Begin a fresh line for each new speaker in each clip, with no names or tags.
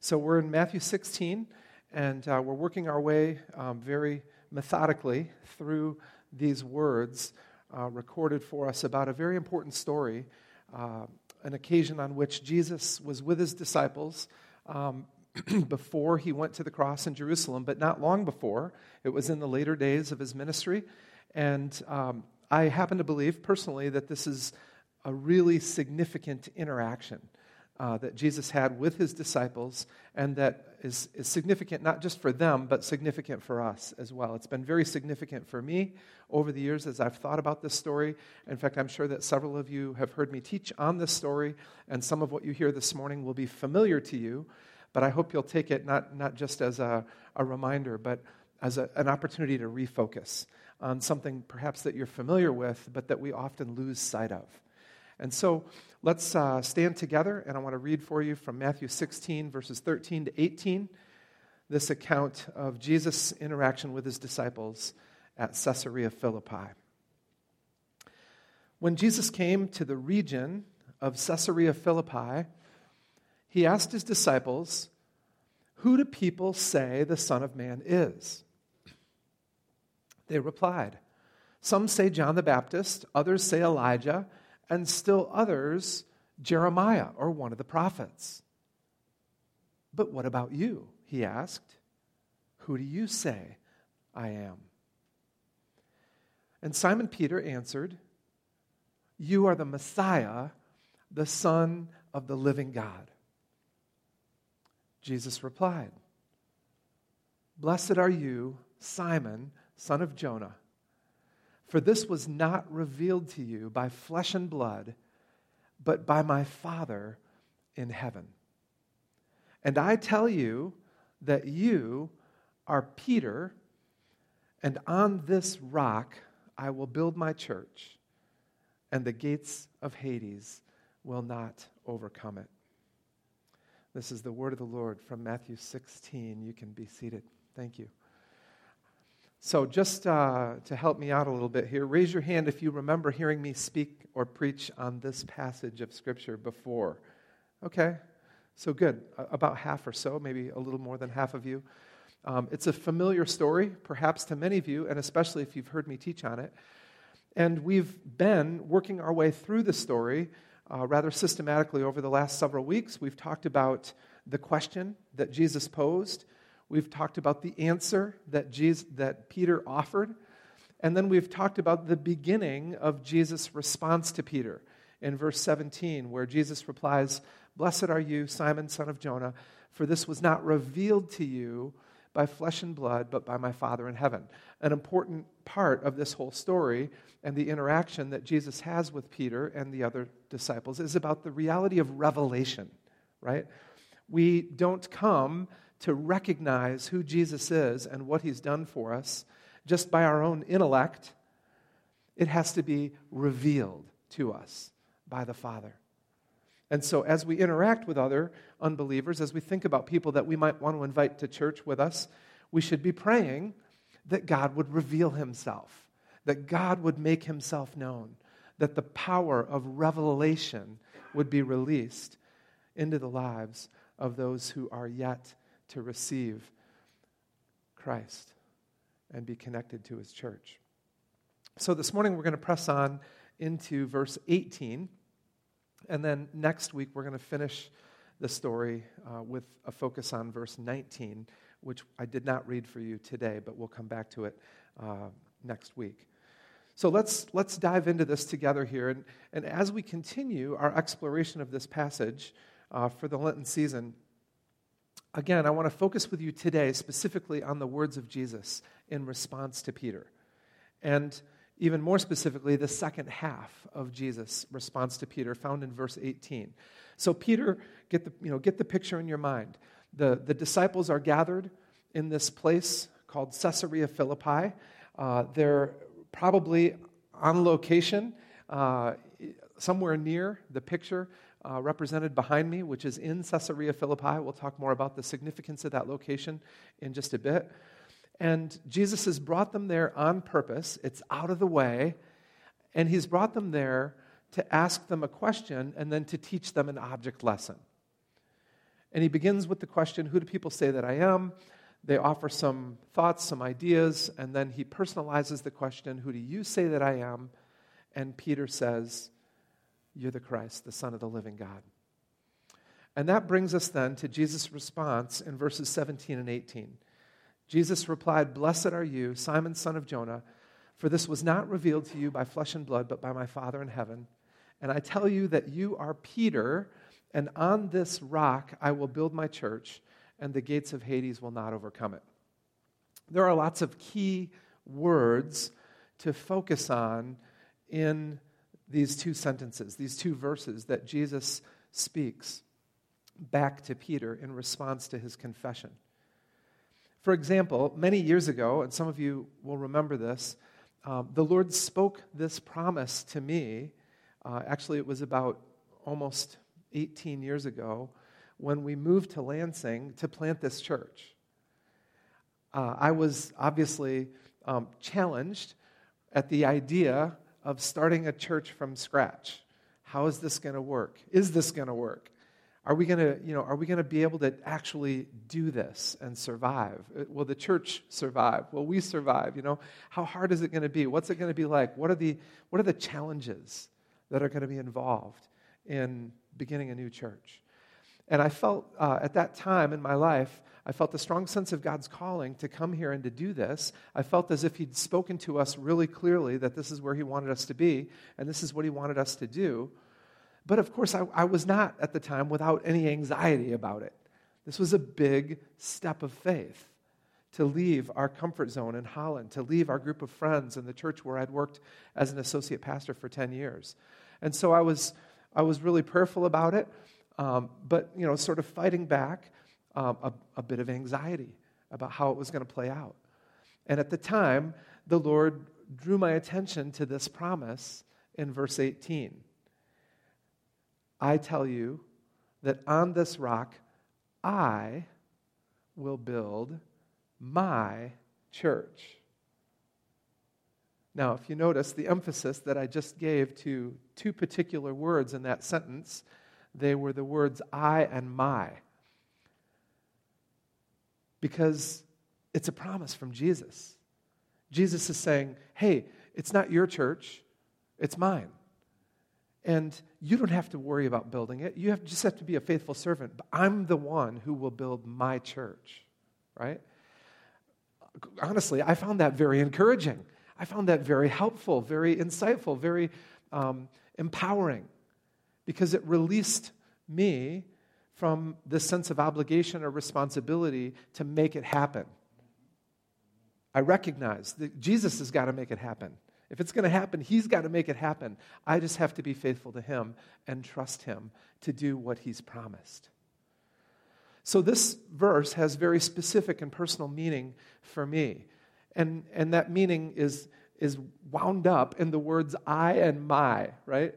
So we're in Matthew 16, and uh, we're working our way um, very methodically through these words uh, recorded for us about a very important story, uh, an occasion on which Jesus was with his disciples. Um, before he went to the cross in Jerusalem, but not long before. It was in the later days of his ministry. And um, I happen to believe personally that this is a really significant interaction uh, that Jesus had with his disciples, and that is, is significant not just for them, but significant for us as well. It's been very significant for me over the years as I've thought about this story. In fact, I'm sure that several of you have heard me teach on this story, and some of what you hear this morning will be familiar to you. But I hope you'll take it not, not just as a, a reminder, but as a, an opportunity to refocus on something perhaps that you're familiar with, but that we often lose sight of. And so let's uh, stand together, and I want to read for you from Matthew 16, verses 13 to 18, this account of Jesus' interaction with his disciples at Caesarea Philippi. When Jesus came to the region of Caesarea Philippi, he asked his disciples, Who do people say the Son of Man is? They replied, Some say John the Baptist, others say Elijah, and still others Jeremiah or one of the prophets. But what about you? He asked. Who do you say I am? And Simon Peter answered, You are the Messiah, the Son of the living God. Jesus replied, Blessed are you, Simon, son of Jonah, for this was not revealed to you by flesh and blood, but by my Father in heaven. And I tell you that you are Peter, and on this rock I will build my church, and the gates of Hades will not overcome it. This is the word of the Lord from Matthew 16. You can be seated. Thank you. So, just uh, to help me out a little bit here, raise your hand if you remember hearing me speak or preach on this passage of Scripture before. Okay, so good. About half or so, maybe a little more than half of you. Um, it's a familiar story, perhaps to many of you, and especially if you've heard me teach on it. And we've been working our way through the story uh, rather systematically over the last several weeks. We've talked about the question that Jesus posed, we've talked about the answer that, Jesus, that Peter offered, and then we've talked about the beginning of Jesus' response to Peter in verse 17, where Jesus replies, Blessed are you, Simon, son of Jonah, for this was not revealed to you by flesh and blood, but by my Father in heaven. An important part of this whole story and the interaction that Jesus has with Peter and the other disciples is about the reality of revelation, right? We don't come to recognize who Jesus is and what he's done for us just by our own intellect. It has to be revealed to us by the Father. And so, as we interact with other unbelievers, as we think about people that we might want to invite to church with us, we should be praying that God would reveal himself, that God would make himself known, that the power of revelation would be released into the lives of those who are yet to receive Christ and be connected to his church. So, this morning we're going to press on into verse 18 and then next week, we're going to finish the story uh, with a focus on verse 19, which I did not read for you today, but we'll come back to it uh, next week. So let's, let's dive into this together here. And, and as we continue our exploration of this passage uh, for the Lenten season, again, I want to focus with you today specifically on the words of Jesus in response to Peter. And even more specifically, the second half of Jesus' response to Peter, found in verse 18. So, Peter, get the, you know, get the picture in your mind. The, the disciples are gathered in this place called Caesarea Philippi. Uh, they're probably on location uh, somewhere near the picture uh, represented behind me, which is in Caesarea Philippi. We'll talk more about the significance of that location in just a bit. And Jesus has brought them there on purpose. It's out of the way. And he's brought them there to ask them a question and then to teach them an object lesson. And he begins with the question Who do people say that I am? They offer some thoughts, some ideas, and then he personalizes the question Who do you say that I am? And Peter says, You're the Christ, the Son of the living God. And that brings us then to Jesus' response in verses 17 and 18. Jesus replied, Blessed are you, Simon, son of Jonah, for this was not revealed to you by flesh and blood, but by my Father in heaven. And I tell you that you are Peter, and on this rock I will build my church, and the gates of Hades will not overcome it. There are lots of key words to focus on in these two sentences, these two verses that Jesus speaks back to Peter in response to his confession. For example, many years ago, and some of you will remember this, um, the Lord spoke this promise to me. Uh, actually, it was about almost 18 years ago when we moved to Lansing to plant this church. Uh, I was obviously um, challenged at the idea of starting a church from scratch. How is this going to work? Is this going to work? Are we going to, you know, are we going to be able to actually do this and survive? Uh, will the church survive? Will we survive? You know, how hard is it going to be? What's it going to be like? What are the, what are the challenges that are going to be involved in beginning a new church? And I felt uh, at that time in my life, I felt a strong sense of God's calling to come here and to do this. I felt as if He'd spoken to us really clearly that this is where He wanted us to be and this is what He wanted us to do. But of course, I, I was not at the time without any anxiety about it. This was a big step of faith to leave our comfort zone in Holland, to leave our group of friends and the church where I'd worked as an associate pastor for 10 years. And so I was, I was really prayerful about it, um, but, you know, sort of fighting back um, a, a bit of anxiety about how it was going to play out. And at the time, the Lord drew my attention to this promise in verse 18. I tell you that on this rock I will build my church. Now, if you notice the emphasis that I just gave to two particular words in that sentence, they were the words I and my. Because it's a promise from Jesus. Jesus is saying, hey, it's not your church, it's mine. And you don't have to worry about building it. You have, just have to be a faithful servant. But I'm the one who will build my church, right? Honestly, I found that very encouraging. I found that very helpful, very insightful, very um, empowering because it released me from this sense of obligation or responsibility to make it happen. I recognize that Jesus has got to make it happen. If it's going to happen, He's got to make it happen. I just have to be faithful to Him and trust Him to do what He's promised. So, this verse has very specific and personal meaning for me. And, and that meaning is, is wound up in the words I and my, right?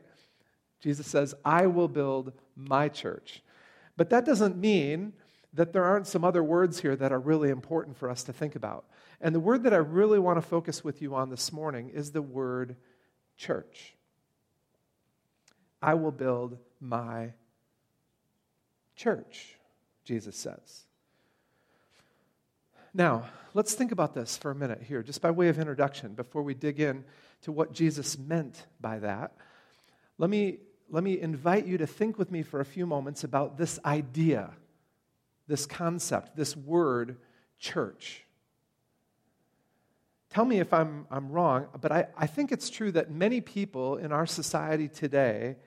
Jesus says, I will build my church. But that doesn't mean that there aren't some other words here that are really important for us to think about. And the word that I really want to focus with you on this morning is the word church. I will build my church, Jesus says. Now, let's think about this for a minute here, just by way of introduction, before we dig in to what Jesus meant by that. Let me, let me invite you to think with me for a few moments about this idea, this concept, this word, church. Tell me if I'm, I'm wrong, but I, I think it's true that many people in our society today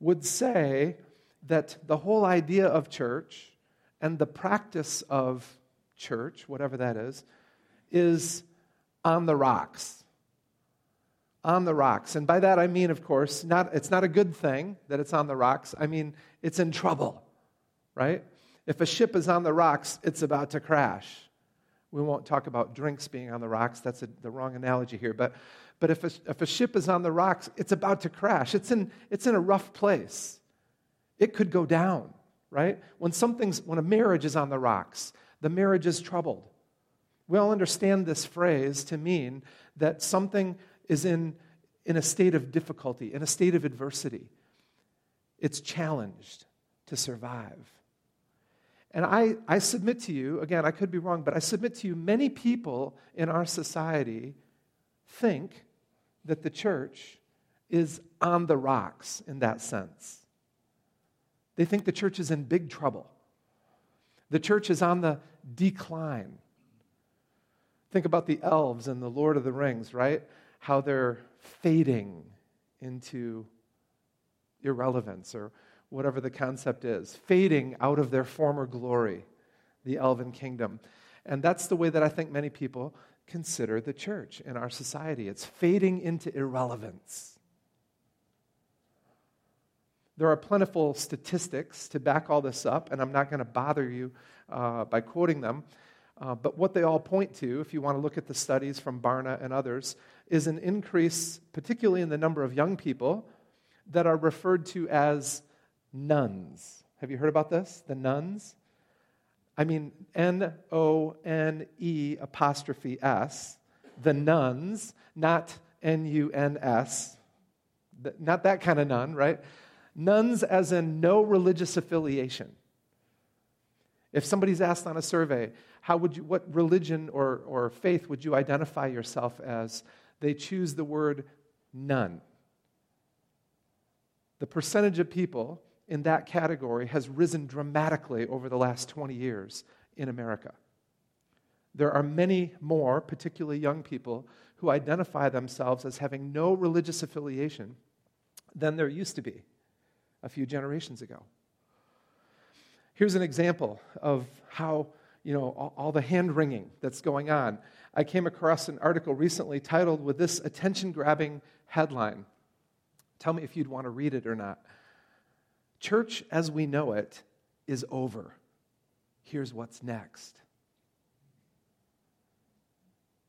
would say that the whole idea of church and the practice of church, whatever that is, is on the rocks. On the rocks. And by that I mean, of course, not, it's not a good thing that it's on the rocks. I mean, it's in trouble, right? If a ship is on the rocks, it's about to crash. We won't talk about drinks being on the rocks. That's a, the wrong analogy here. But, but if, a, if a ship is on the rocks, it's about to crash. It's in, it's in a rough place. It could go down, right? When, something's, when a marriage is on the rocks, the marriage is troubled. We all understand this phrase to mean that something is in, in a state of difficulty, in a state of adversity. It's challenged to survive. And I, I submit to you, again, I could be wrong, but I submit to you, many people in our society think that the church is on the rocks in that sense. They think the church is in big trouble. The church is on the decline. Think about the elves in The Lord of the Rings, right? How they're fading into irrelevance or whatever the concept is, fading out of their former glory, the elven kingdom. And that's the way that I think many people consider the church in our society. It's fading into irrelevance. There are plentiful statistics to back all this up, and I'm not going to bother you uh, by quoting them. Uh, but what they all point to, if you want to look at the studies from Barna and others, is an increase, particularly in the number of young people that are referred to as nuns. Have you heard about this? The nuns? I mean, N O N E apostrophe S, the nuns, not N U N S, not that kind of nun, right? Nuns as in no religious affiliation. If somebody's asked on a survey, how would you, what religion or, or faith would you identify yourself as? They choose the word none. The percentage of people in that category has risen dramatically over the last 20 years in America. There are many more, particularly young people, who identify themselves as having no religious affiliation than there used to be a few generations ago. Here's an example of how, you know, all, the hand wringing that's going on. I came across an article recently titled with this attention grabbing headline. Tell me if you'd want to read it or not. Church as we know it is over. Here's what's next.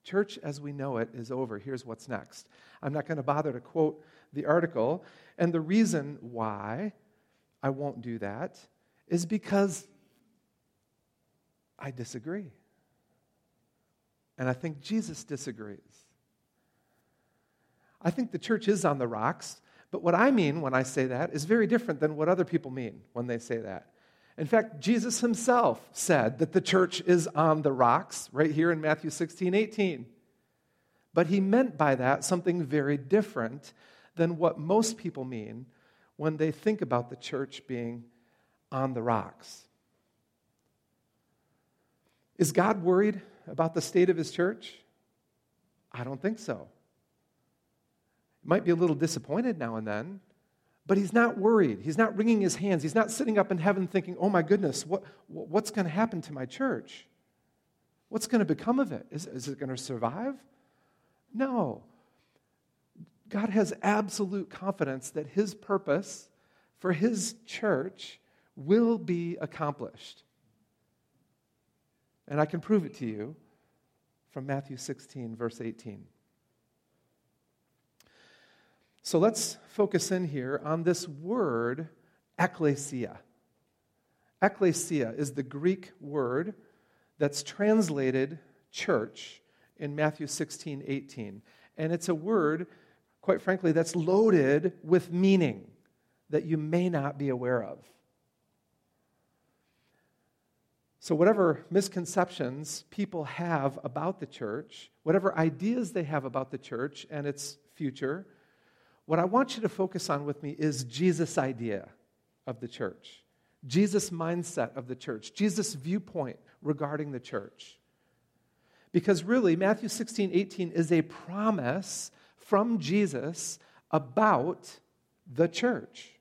Church as we know it is over. Here's what's next. I'm not going to bother to quote the article. And the reason why I won't do that is because I disagree. And I think Jesus disagrees. I think the church is on the rocks. But what I mean when I say that is very different than what other people mean when they say that. In fact, Jesus himself said that the church is on the rocks, right here in Matthew 16, 18. But he meant by that something very different than what most people mean when they think about the church being on the rocks. Is God worried about the state of his church? I don't think so He might be a little disappointed now and then, but he's not worried. He's not wringing his hands. He's not sitting up in heaven thinking, oh my goodness, what, what's going to happen to my church? What's going to become of it? Is, is it going to survive? No. God has absolute confidence that his purpose for his church will be accomplished. And I can prove it to you from Matthew 16, verse 18. So let's focus in here on this word, ekklesia. Ekklesia is the Greek word that's translated church in Matthew 16, 18. And it's a word, quite frankly, that's loaded with meaning that you may not be aware of. So, whatever misconceptions people have about the church, whatever ideas they have about the church and its future, what I want you to focus on with me is Jesus' idea of the church, Jesus' mindset of the church, Jesus' viewpoint regarding the church. Because really, Matthew 16, 18 is a promise from Jesus about the church.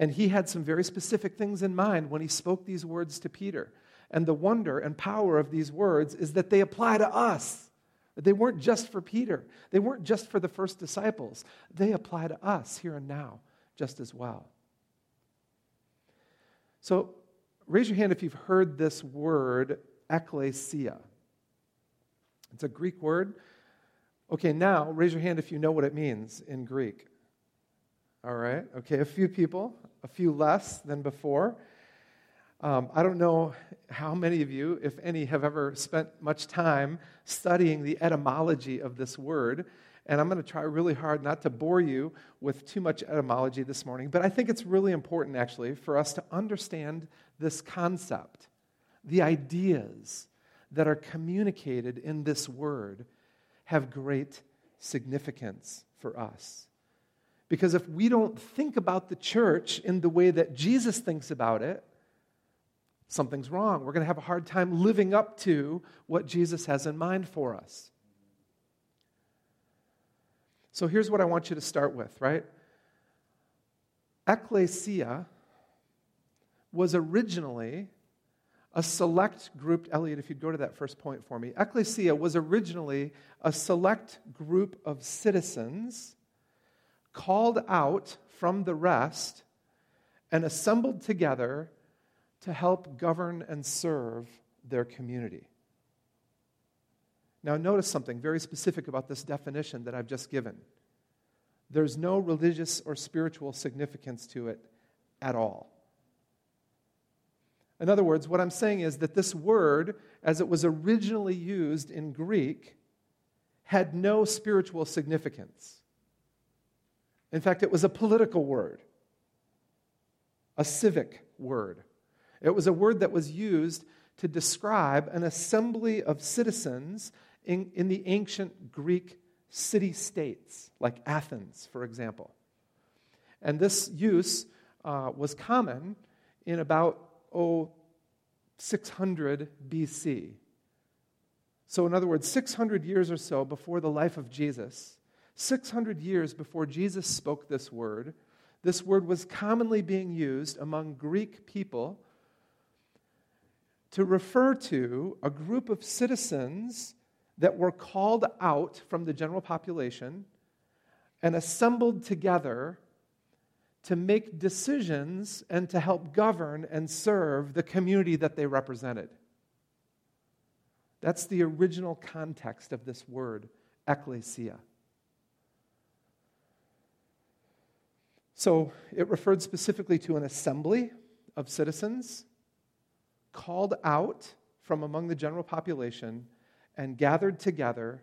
And he had some very specific things in mind when he spoke these words to Peter. And the wonder and power of these words is that they apply to us. They weren't just for Peter, they weren't just for the first disciples. They apply to us here and now just as well. So, raise your hand if you've heard this word, ekklesia. It's a Greek word. Okay, now raise your hand if you know what it means in Greek. All right, okay, a few people, a few less than before. Um, I don't know how many of you, if any, have ever spent much time studying the etymology of this word. And I'm going to try really hard not to bore you with too much etymology this morning, but I think it's really important, actually, for us to understand this concept, the ideas that are communicated in this word, have great significance for us. Because if we don't think about the church in the way that Jesus thinks about it, something's wrong. We're going to have a hard time living up to what Jesus has in mind for us. So here's what I want you to start with, right? Ecclesia was originally a select group. Elliot, if you'd go to that first point for me. Ecclesia was originally a select group of citizens called out from the rest and assembled together to help govern and serve their community. Now, notice something very specific about this definition that I've just given. There's no religious or spiritual significance to it at all. In other words, what I'm saying is that this word, as it was originally used in Greek, had no spiritual significance. In fact, it was a political word, a civic word. It was a word that was used to describe an assembly of citizens in, in the ancient Greek city states, like Athens, for example. And this use uh, was common in about, oh, 600 BC. So, in other words, 600 years or so before the life of Jesus, 600 years before Jesus spoke this word, this word was commonly being used among Greek people to refer to a group of citizens that were called out from the general population and assembled together to make decisions and to help govern and serve the community that they represented. That's the original context of this word, ecclesia. So it referred specifically to an assembly of citizens called out from among the general population and gathered together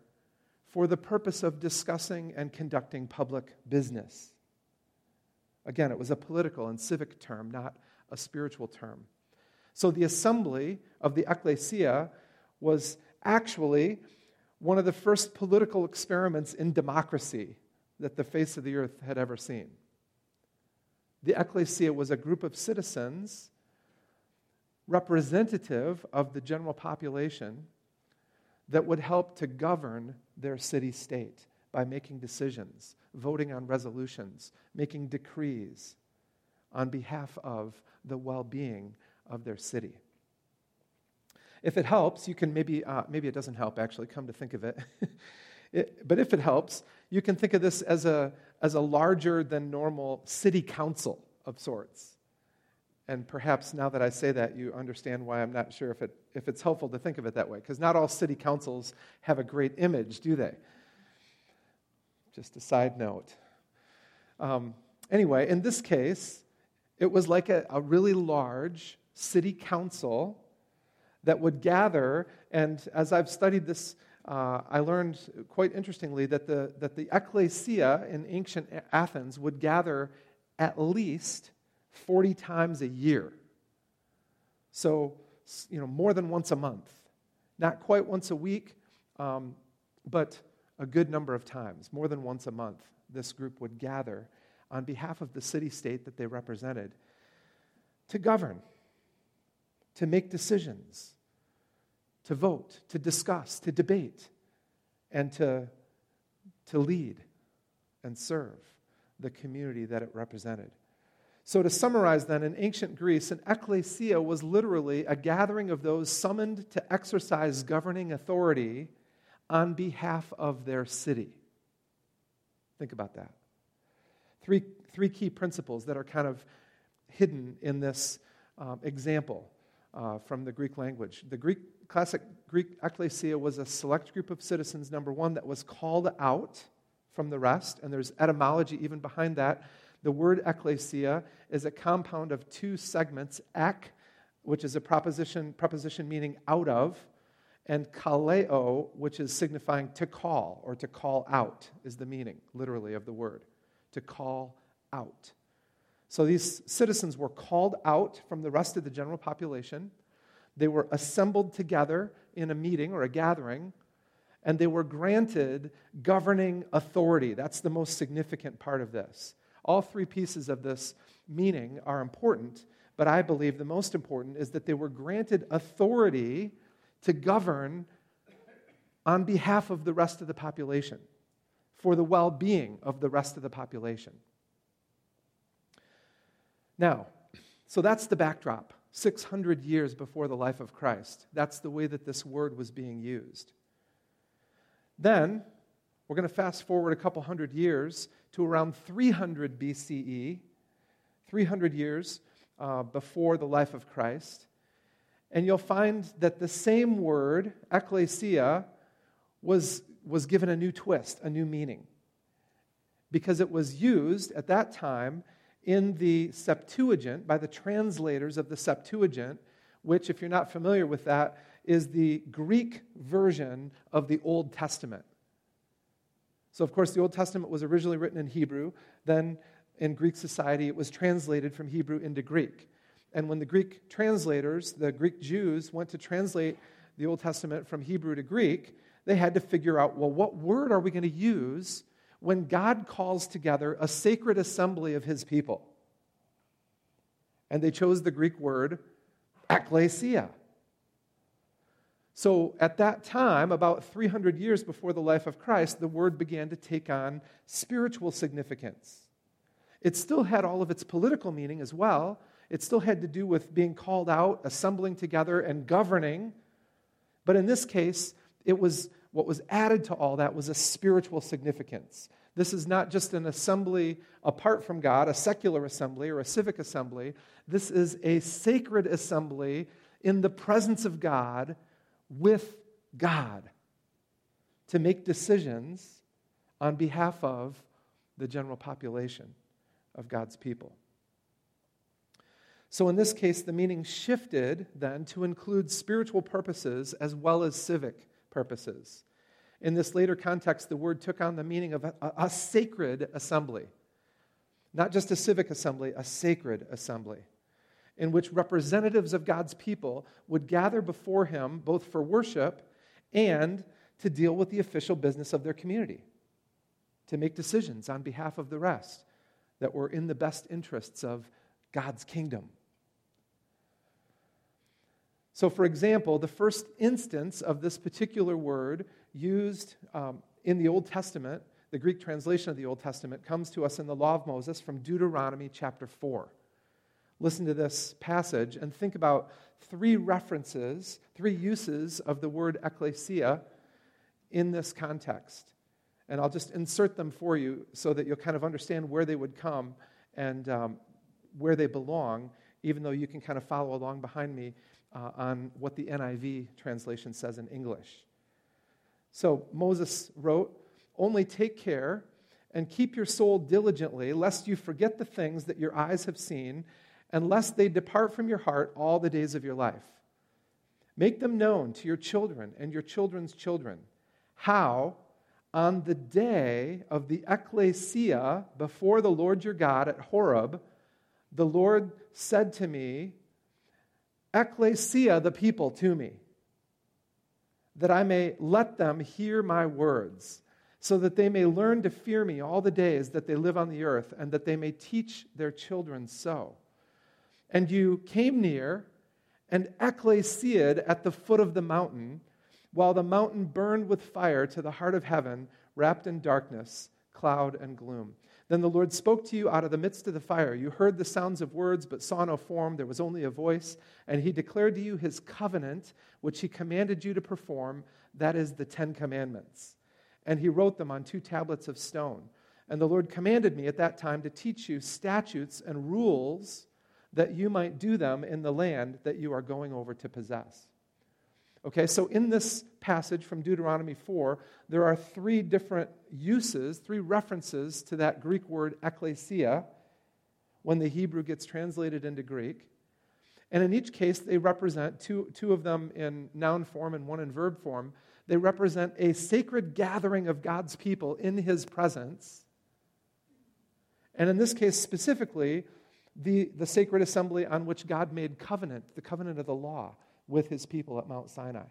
for the purpose of discussing and conducting public business. Again, it was a political and civic term, not a spiritual term. So the assembly of the ecclesia was actually one of the first political experiments in democracy that the face of the earth had ever seen. The ecclesia was a group of citizens representative of the general population that would help to govern their city state by making decisions, voting on resolutions, making decrees on behalf of the well being of their city. If it helps, you can maybe, uh, maybe it doesn't help actually, come to think of it. it. But if it helps, you can think of this as a, as a larger than normal city council of sorts. And perhaps now that I say that, you understand why I'm not sure if, it, if it's helpful to think of it that way, because not all city councils have a great image, do they? Just a side note. Um, anyway, in this case, it was like a, a really large city council that would gather, and as I've studied this uh, I learned quite interestingly that the, that the ecclesia in ancient Athens would gather at least 40 times a year. So, you know, more than once a month. Not quite once a week, um, but a good number of times. More than once a month, this group would gather on behalf of the city state that they represented to govern, to make decisions to vote, to discuss, to debate, and to, to lead and serve the community that it represented. So, to summarize then, in ancient Greece, an ecclesia was literally a gathering of those summoned to exercise governing authority on behalf of their city. Think about that. Three, three key principles that are kind of hidden in this um, example uh, from the Greek language. The Greek classic Greek ecclesia was a select group of citizens, number one, that was called out from the rest, and there's etymology even behind that. The word ecclesia is a compound of two segments, ek, which is a preposition, preposition meaning out of, and kaleo, which is signifying to call or to call out, is the meaning, literally, of the word. To call out. So these citizens were called out from the rest of the general population. They were assembled together in a meeting or a gathering, and they were granted governing authority. That's the most significant part of this. All three pieces of this meaning are important, but I believe the most important is that they were granted authority to govern on behalf of the rest of the population, for the well being of the rest of the population. Now, so that's the backdrop. 600 years before the life of Christ. That's the way that this word was being used. Then, we're going to fast forward a couple hundred years to around 300 BCE, 300 years uh, before the life of Christ. And you'll find that the same word, ecclesia, was, was given a new twist, a new meaning. Because it was used at that time in the Septuagint by the translators of the Septuagint, which, if you're not familiar with that, is the Greek version of the Old Testament. So, of course, the Old Testament was originally written in Hebrew. Then, in Greek society, it was translated from Hebrew into Greek. And when the Greek translators, the Greek Jews, went to translate the Old Testament from Hebrew to Greek, they had to figure out well, what word are we going to use when God calls together a sacred assembly of his people. And they chose the Greek word ecclesia. So at that time, about 300 years before the life of Christ, the word began to take on spiritual significance. It still had all of its political meaning as well. It still had to do with being called out, assembling together, and governing. But in this case, it was what was added to all that was a spiritual significance. This is not just an assembly apart from God, a secular assembly or a civic assembly. This is a sacred assembly in the presence of God with God to make decisions on behalf of the general population of God's people. So, in this case, the meaning shifted then to include spiritual purposes as well as civic purposes. In this later context, the word took on the meaning of a, a, sacred assembly. Not just a civic assembly, a sacred assembly, in which representatives of God's people would gather before Him both for worship and to deal with the official business of their community, to make decisions on behalf of the rest that were in the best interests of God's kingdom. So, for example, the first instance of this particular word used um, in the Old Testament, the Greek translation of the Old Testament, comes to us in the Law of Moses from Deuteronomy chapter 4. Listen to this passage and think about three references, three uses of the word ecclesia in this context. And I'll just insert them for you so that you'll kind of understand where they would come and um, where they belong, even though you can kind of follow along behind me uh, on what the NIV translation says in English. So Moses wrote, Only take care and keep your soul diligently, lest you forget the things that your eyes have seen, and lest they depart from your heart all the days of your life. Make them known to your children and your children's children, how on the day of the ecclesia before the Lord your God at Horeb, the Lord said to me, ecclesia, the people, to me, that I may let them hear my words, so that they may learn to fear me all the days that they live on the earth, and that they may teach their children so. And you came near and ecclesiaed at the foot of the mountain, while the mountain burned with fire to the heart of heaven, wrapped in darkness, cloud, and gloom. Then the Lord spoke to you out of the midst of the fire. You heard the sounds of words, but saw no form. There was only a voice. And he declared to you his covenant, which he commanded you to perform. That is the Ten Commandments. And he wrote them on two tablets of stone. And the Lord commanded me at that time to teach you statutes and rules that you might do them in the land that you are going over to possess. Okay, so in this passage from Deuteronomy 4, there are three different uses, three references to that Greek word ecclesia when the Hebrew gets translated into Greek. And in each case, they represent two, two of them in noun form and one in verb form. They represent a sacred gathering of God's people in his presence. And in this case specifically, the, the sacred assembly on which God made covenant, the covenant of the law, with his people at Mount Sinai,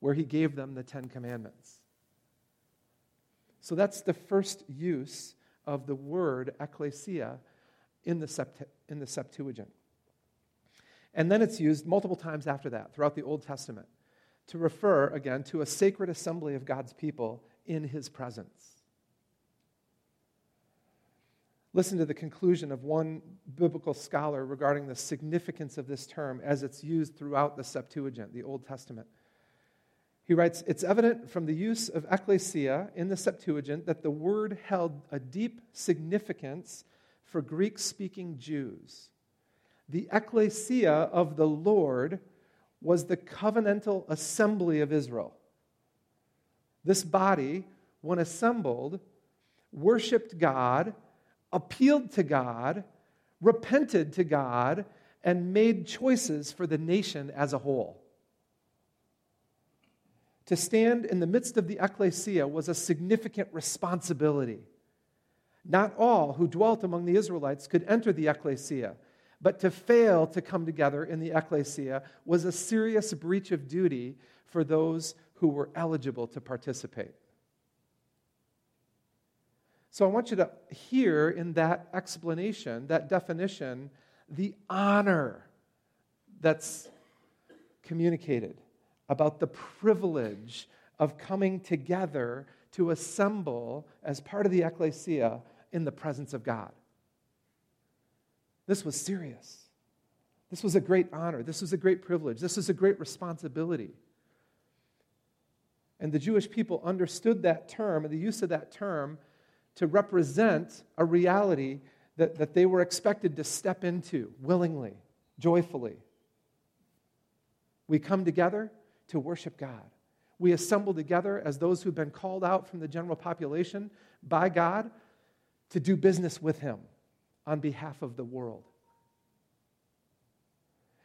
where he gave them the Ten Commandments. So that's the first use of the word ecclesia in the, in the Septuagint. And then it's used multiple times after that throughout the Old Testament to refer, again, to a sacred assembly of God's people in his presence. Listen to the conclusion of one biblical scholar regarding the significance of this term as it's used throughout the Septuagint, the Old Testament. He writes It's evident from the use of ecclesia in the Septuagint that the word held a deep significance for Greek speaking Jews. The ecclesia of the Lord was the covenantal assembly of Israel. This body, when assembled, worshiped God appealed to God, repented to God, and made choices for the nation as a whole. To stand in the midst of the ecclesia was a significant responsibility. Not all who dwelt among the Israelites could enter the ecclesia, but to fail to come together in the ecclesia was a serious breach of duty for those who were eligible to participate. So I want you to hear in that explanation, that definition, the honor that's communicated about the privilege of coming together to assemble as part of the ecclesia in the presence of God. This was serious. This was a great honor. This was a great privilege. This was a great responsibility. And the Jewish people understood that term and the use of that term to represent a reality that, that they were expected to step into willingly, joyfully. We come together to worship God. We assemble together as those who've been called out from the general population by God to do business with Him on behalf of the world.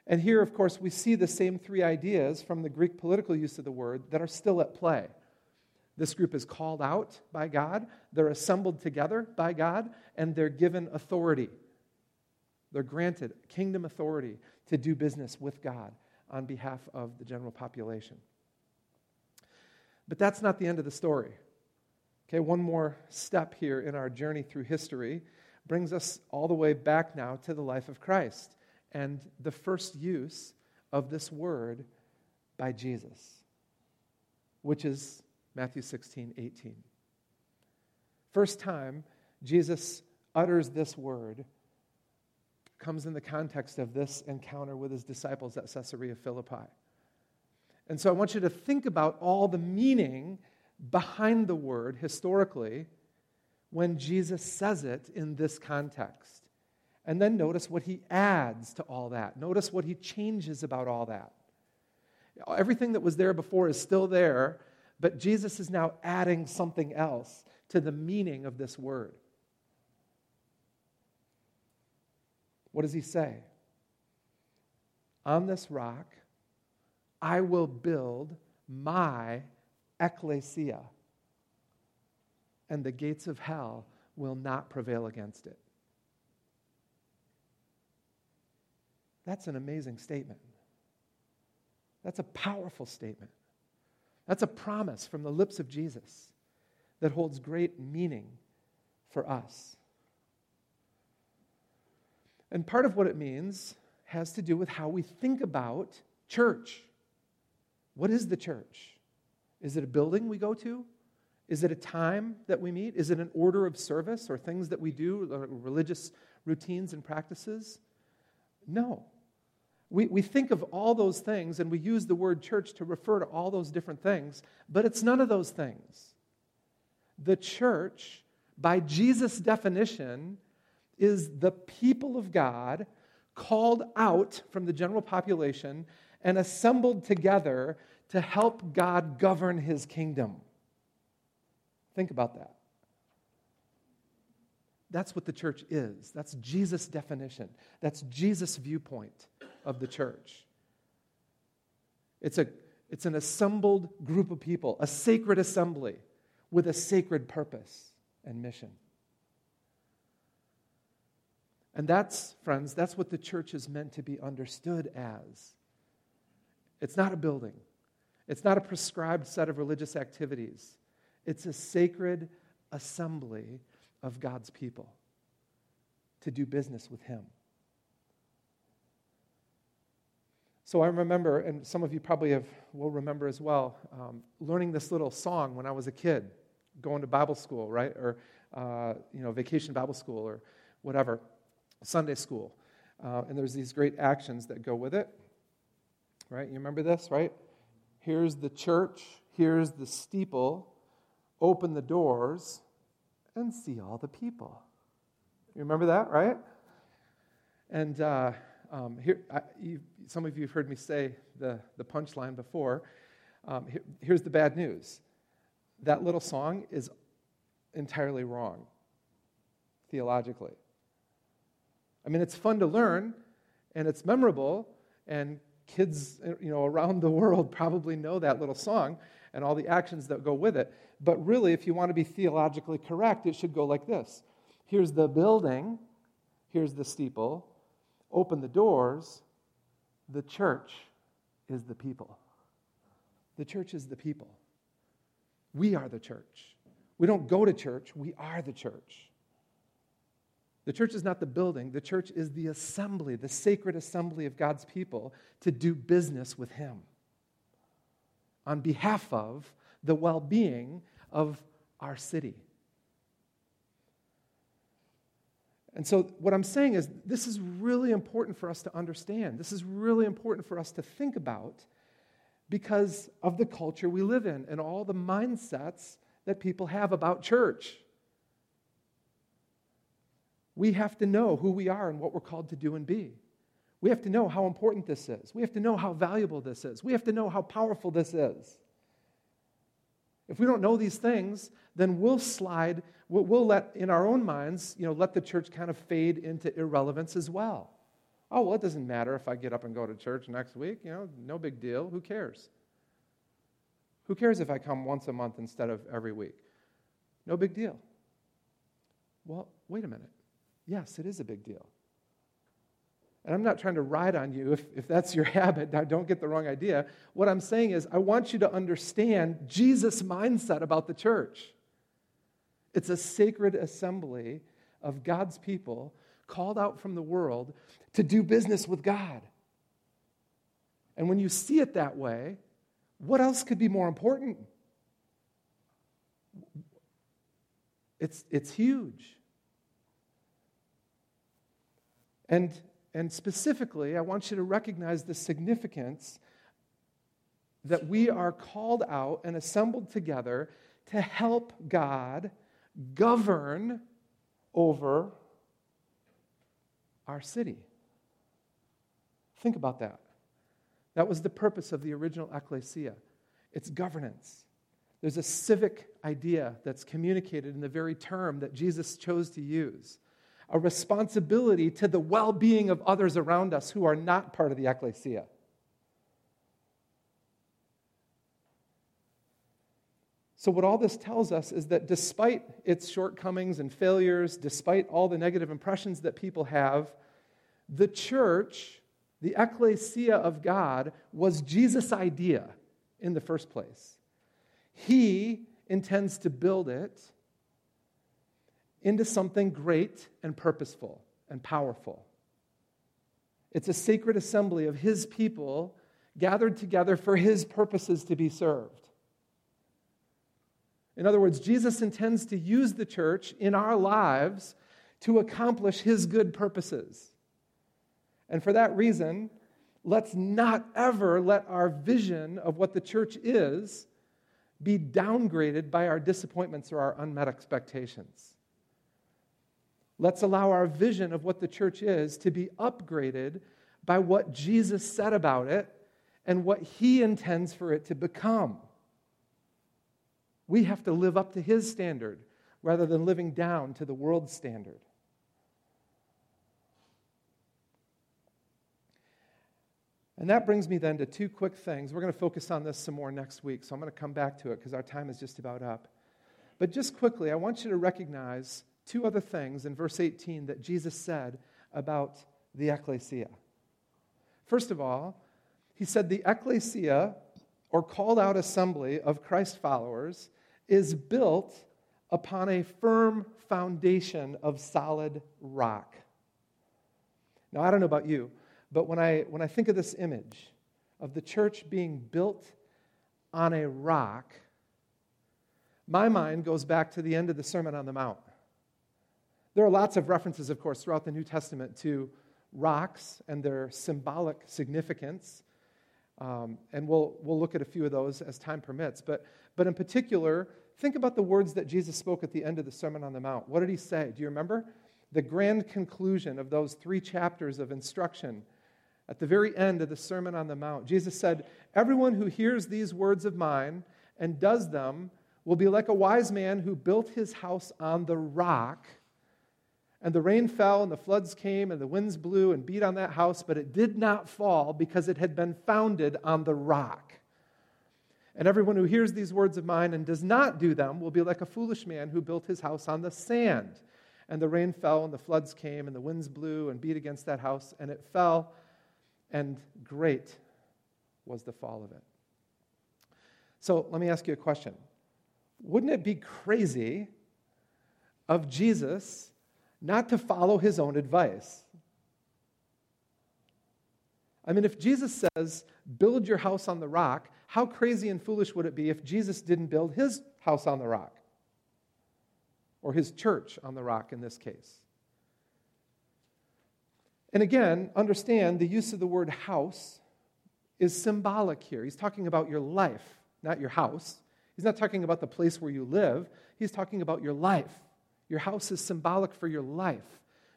And here, of course, we see the same three ideas from the Greek political use of the word that are still at play. This group is called out by God, they're assembled together by God, and they're given authority. They're granted kingdom authority to do business with God on behalf of the general population. But that's not the end of the story. Okay, one more step here in our journey through history brings us all the way back now to the life of Christ and the first use of this word by Jesus, which is Matthew 16, 18. First time Jesus utters this word comes in the context of this encounter with his disciples at Caesarea Philippi. And so I want you to think about all the meaning behind the word historically when Jesus says it in this context. And then notice what he adds to all that. Notice what he changes about all that. Everything that was there before is still there, but Jesus is now adding something else to the meaning of this word. What does he say? On this rock, I will build my ecclesia, and the gates of hell will not prevail against it. That's an amazing statement. That's a powerful statement. That's a promise from the lips of Jesus that holds great meaning for us. And part of what it means has to do with how we think about church. What is the church? Is it a building we go to? Is it a time that we meet? Is it an order of service or things that we do, religious routines and practices? No. We, we think of all those things and we use the word church to refer to all those different things, but it's none of those things. The church, by Jesus' definition, is the people of God called out from the general population and assembled together to help God govern his kingdom. Think about that. That's what the church is. That's Jesus' definition. That's Jesus' viewpoint of the church. It's, a, it's an assembled group of people, a sacred assembly with a sacred purpose and mission. And that's, friends, that's what the church is meant to be understood as. It's not a building, it's not a prescribed set of religious activities, it's a sacred assembly of God's people to do business with Him. So I remember, and some of you probably have, will remember as well, um, learning this little song when I was a kid, going to Bible school, right? Or, uh, you know, vacation Bible school or whatever, Sunday school. Uh, and there's these great actions that go with it, right? You remember this, right? Here's the church, here's the steeple, open the doors, and see all the people. You remember that, right? And uh, um, here, I, you, some of you have heard me say the, the punchline before. Um, here, here's the bad news that little song is entirely wrong theologically. I mean, it's fun to learn and it's memorable, and kids you know, around the world probably know that little song and all the actions that go with it. But really, if you want to be theologically correct, it should go like this Here's the building, here's the steeple, open the doors, the church is the people. The church is the people. We are the church. We don't go to church, we are the church. The church is not the building, the church is the assembly, the sacred assembly of God's people to do business with Him on behalf of the well being of our city. And so, what I'm saying is, this is really important for us to understand. This is really important for us to think about because of the culture we live in and all the mindsets that people have about church. We have to know who we are and what we're called to do and be. We have to know how important this is. We have to know how valuable this is. We have to know how powerful this is. If we don't know these things, then we'll slide, we'll, let, in our own minds, you know, let the church kind of fade into irrelevance as well. Oh, well, it doesn't matter if I get up and go to church next week. You know, no big deal. Who cares? Who cares if I come once a month instead of every week? No big deal. Well, wait a minute. Yes, it is a big deal. And I'm not trying to ride on you if, if that's your habit. Now, don't get the wrong idea. What I'm saying is, I want you to understand Jesus' mindset about the church. It's a sacred assembly of God's people called out from the world to do business with God. And when you see it that way, what else could be more important? It's, it's huge. And and specifically, I want you to recognize the significance that we are called out and assembled together to help God govern over our city. Think about that. That was the purpose of the original ecclesia it's governance. There's a civic idea that's communicated in the very term that Jesus chose to use a responsibility to the well being of others around us who are not part of the ecclesia. So, what all this tells us is that despite its shortcomings and failures, despite all the negative impressions that people have, the church, the ecclesia of God, was Jesus' idea in the first place. He intends to build it into something great and purposeful and powerful. It's a sacred assembly of His people gathered together for His purposes to be served. In other words, Jesus intends to use the church in our lives to accomplish His good purposes. And for that reason, let's not ever let our vision of what the church is be downgraded by our disappointments or our unmet expectations. Let's allow our vision of what the church is to be upgraded by what Jesus said about it and what he intends for it to become. We have to live up to his standard rather than living down to the world's standard. And that brings me then to two quick things. We're going to focus on this some more next week, so I'm going to come back to it because our time is just about up. But just quickly, I want you to recognize two other things in verse 18 that Jesus said about the ecclesia. First of all, he said the ecclesia, or called out assembly of Christ followers, is built upon a firm foundation of solid rock. Now, I don't know about you, but when I, when I think of this image of the church being built on a rock, my mind goes back to the end of the Sermon on the Mount. There are lots of references, of course, throughout the New Testament to rocks and their symbolic significance. Um, and we'll, we'll look at a few of those as time permits. But, but in particular, think about the words that Jesus spoke at the end of the Sermon on the Mount. What did he say? Do you remember? The grand conclusion of those three chapters of instruction at the very end of the Sermon on the Mount. Jesus said, Everyone who hears these words of mine and does them will be like a wise man who built his house on the rock. And the rain fell, and the floods came, and the winds blew and beat on that house, but it did not fall because it had been founded on the rock. And everyone who hears these words of mine and does not do them will be like a foolish man who built his house on the sand. And the rain fell, and the floods came, and the winds blew and beat against that house, and it fell, and great was the fall of it. So let me ask you a question wouldn't it be crazy of Jesus not to follow his own advice? I mean, if Jesus says, build your house on the rock, how crazy and foolish would it be if Jesus didn't build his house on the rock? Or his church on the rock in this case. And again, understand the use of the word house is symbolic here. He's talking about your life, not your house. He's not talking about the place where you live, he's talking about your life. Your house is symbolic for your life.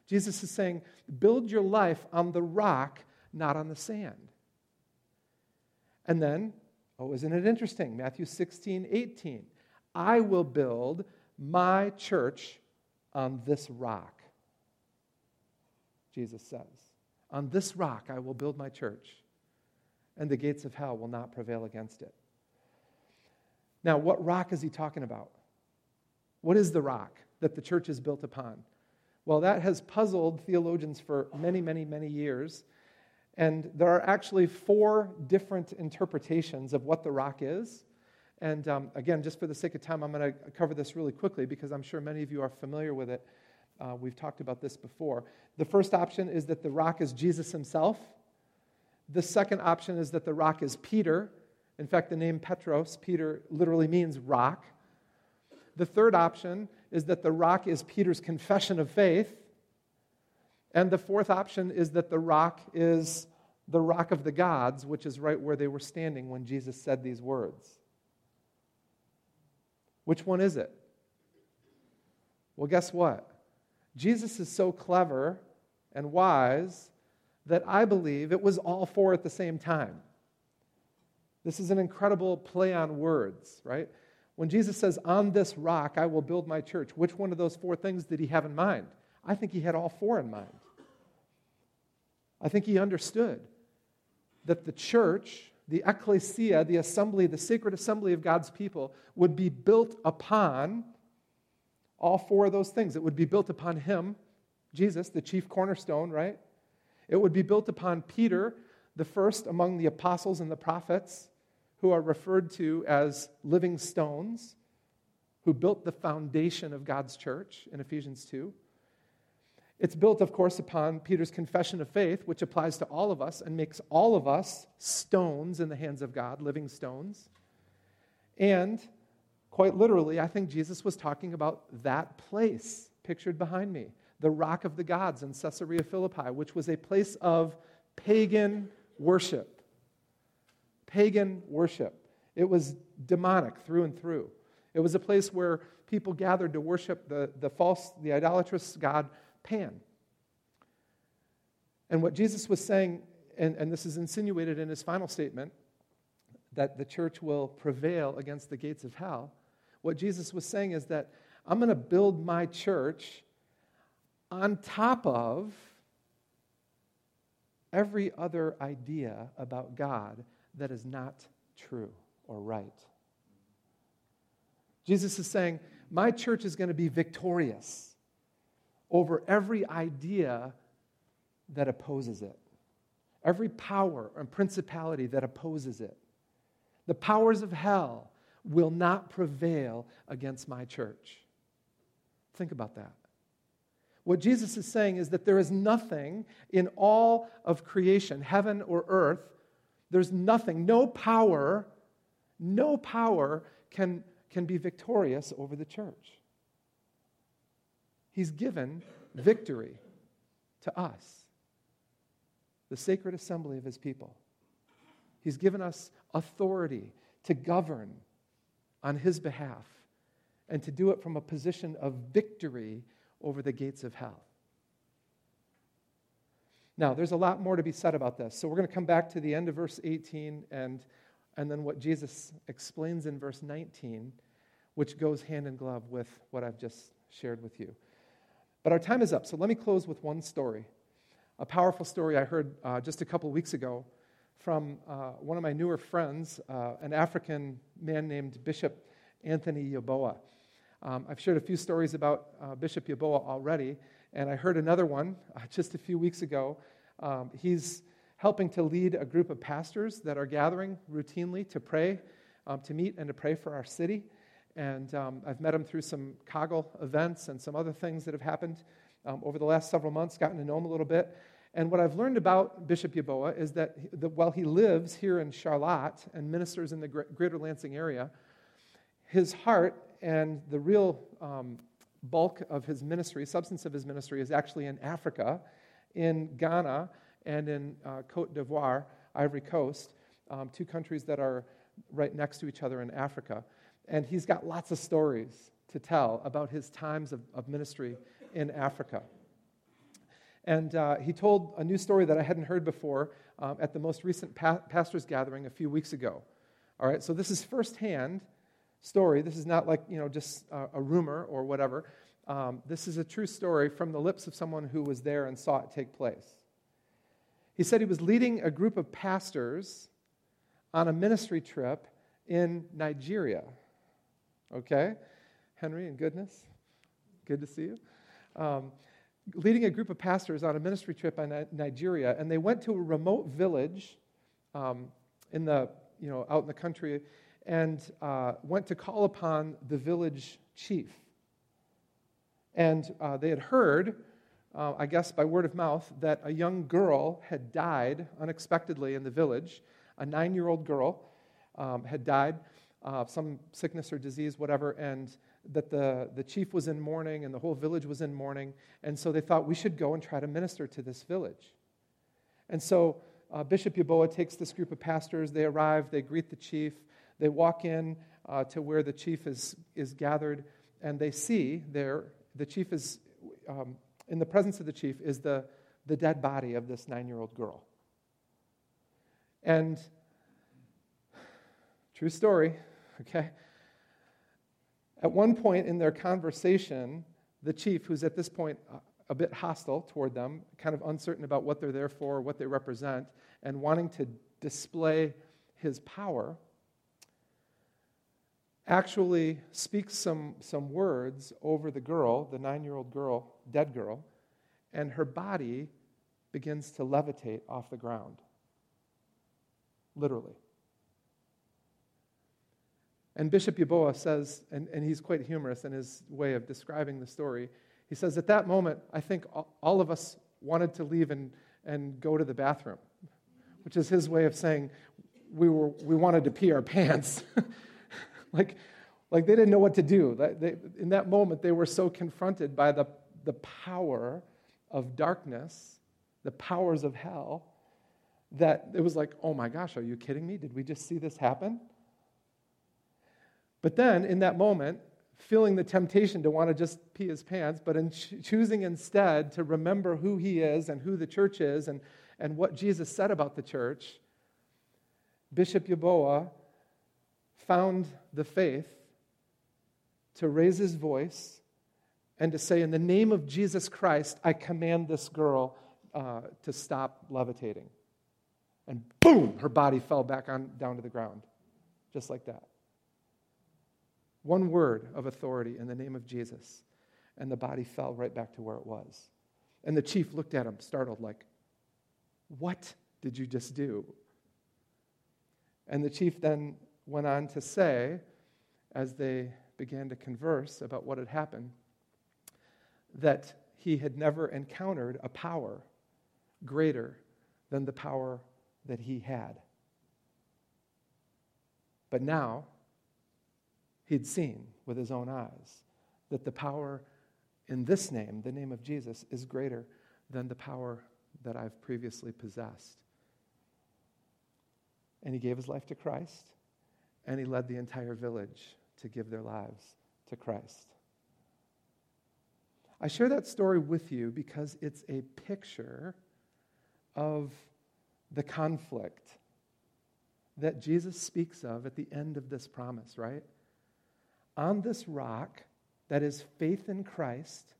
Jesus is saying, build your life on the rock, not on the sand. And then, oh, isn't it interesting? Matthew 16, 18. I will build my church on this rock, Jesus says. On this rock I will build my church, and the gates of hell will not prevail against it. Now, what rock is he talking about? What is the rock that the church is built upon? Well, that has puzzled theologians for many, many, many years. And there are actually four different interpretations of what the rock is. And um, again, just for the sake of time, I'm going to cover this really quickly because I'm sure many of you are familiar with it. Uh, we've talked about this before. The first option is that the rock is Jesus himself. The second option is that the rock is Peter. In fact, the name Petros, Peter, literally means rock. The third option is that the rock is Peter's confession of faith. And the fourth option is that the rock is the rock of the gods, which is right where they were standing when Jesus said these words. Which one is it? Well, guess what? Jesus is so clever and wise that I believe it was all four at the same time. This is an incredible play on words, right? When Jesus says, On this rock I will build my church, which one of those four things did he have in mind? I think he had all four in mind. I think he understood that the church, the ecclesia, the assembly, the sacred assembly of God's people, would be built upon all four of those things. It would be built upon him, Jesus, the chief cornerstone, right? It would be built upon Peter, the first among the apostles and the prophets who are referred to as living stones, who built the foundation of God's church in Ephesians 2. It's built, of course, upon Peter's confession of faith, which applies to all of us and makes all of us stones in the hands of God, living stones. And quite literally, I think Jesus was talking about that place pictured behind me, the rock of the gods in Caesarea Philippi, which was a place of pagan worship pagan worship. It was demonic through and through. It was a place where people gathered to worship the, the false, the idolatrous god Pan. And what Jesus was saying, and, and this is insinuated in his final statement, that the church will prevail against the gates of hell. What Jesus was saying is that I'm going to build my church on top of every other idea about God that is not true or right. Jesus is saying, My church is going to be victorious over every idea that opposes it, every power and principality that opposes it. The powers of hell will not prevail against my church. Think about that. What Jesus is saying is that there is nothing in all of creation, heaven or earth, there's nothing, no power, no power can, can be victorious over the church. He's given victory to us, the sacred assembly of his people. He's given us authority to govern on his behalf and to do it from a position of victory over the gates of hell. Now, there's a lot more to be said about this. So we're going to come back to the end of verse 18 and, and then what Jesus explains in verse 19, which goes hand in glove with what I've just shared with you. But our time is up, so let me close with one story. A powerful story I heard uh, just a couple weeks ago from uh, one of my newer friends, uh, an African man named Bishop Anthony Yeboah. Um, I've shared a few stories about uh, Bishop Yeboah already, and I heard another one uh, just a few weeks ago. Um, he's helping to lead a group of pastors that are gathering routinely to pray, um, to meet and to pray for our city. And um, I've met him through some Kaggle events and some other things that have happened um, over the last several months, gotten to know him a little bit. And what I've learned about Bishop Yeboah is that, that while he lives here in Charlotte and ministers in the greater Lansing area, his heart and the real um, bulk of his ministry, substance of his ministry, is actually in Africa, in Ghana, and in uh, Cote d'Ivoire, Ivory Coast, um, two countries that are right next to each other in Africa. And he's got lots of stories to tell about his times of, of ministry in Africa. And uh, he told a new story that I hadn't heard before um, at the most recent pa- pastors' gathering a few weeks ago. All right, so this is firsthand story. This is not like, you know, just a, a rumor or whatever. Um, this is a true story from the lips of someone who was there and saw it take place. He said he was leading a group of pastors on a ministry trip in Nigeria. Okay? Henry and goodness, good to see you. Um, leading a group of pastors on a ministry trip in Nigeria, and they went to a remote village um, in the, you know, out in the country and uh, went to call upon the village chief. And uh, they had heard, uh, I guess by word of mouth, that a young girl had died unexpectedly in the village. A nine year old girl um, had died of some sickness or disease, whatever, and that the, the chief was in mourning and the whole village was in mourning. And so they thought we should go and try to minister to this village. And so uh, Bishop Yeboah takes this group of pastors. They arrive, they greet the chief, they walk in uh, to where the chief is, is gathered, and they see there, the chief is, um, in the presence of the chief, is the, the dead body of this nine year old girl. And, true story, okay? At one point in their conversation, the chief, who's at this point a bit hostile toward them, kind of uncertain about what they're there for, what they represent, and wanting to display his power, actually speaks some, some words over the girl, the nine year old girl, dead girl, and her body begins to levitate off the ground. Literally. And Bishop Yeboah says, and, and he's quite humorous in his way of describing the story, he says, At that moment, I think all of us wanted to leave and, and go to the bathroom, which is his way of saying we, were, we wanted to pee our pants. like, like they didn't know what to do. They, in that moment, they were so confronted by the, the power of darkness, the powers of hell, that it was like, oh my gosh, are you kidding me? Did we just see this happen? But then, in that moment, feeling the temptation to want to just pee his pants, but in ch- choosing instead to remember who he is and who the church is and, and what Jesus said about the church, Bishop Yeboah found the faith to raise his voice and to say, In the name of Jesus Christ, I command this girl uh, to stop levitating. And boom, her body fell back on, down to the ground, just like that. One word of authority in the name of Jesus, and the body fell right back to where it was. And the chief looked at him, startled, like, What did you just do? And the chief then went on to say, as they began to converse about what had happened, that he had never encountered a power greater than the power that he had. But now, he'd seen with his own eyes that the power in this name, the name of Jesus, is greater than the power that I've previously possessed. And he gave his life to Christ, and he led the entire village to give their lives to Christ. I share that story with you because it's a picture of the conflict that Jesus speaks of at the end of this promise, right? On this rock, that is faith in Christ,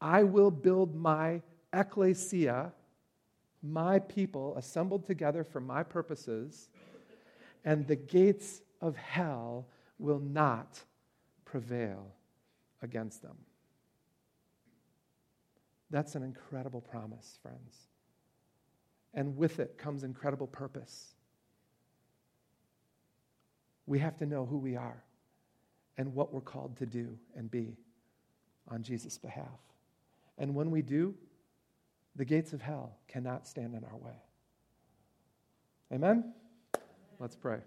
I will build my ecclesia, my people assembled together for my purposes, and the gates of hell will not prevail against them. That's an incredible promise, friends. And with it comes incredible purpose. We have to know who we are and what we're called to do and be on Jesus' behalf. And when we do, the gates of hell cannot stand in our way. Amen? Let's pray.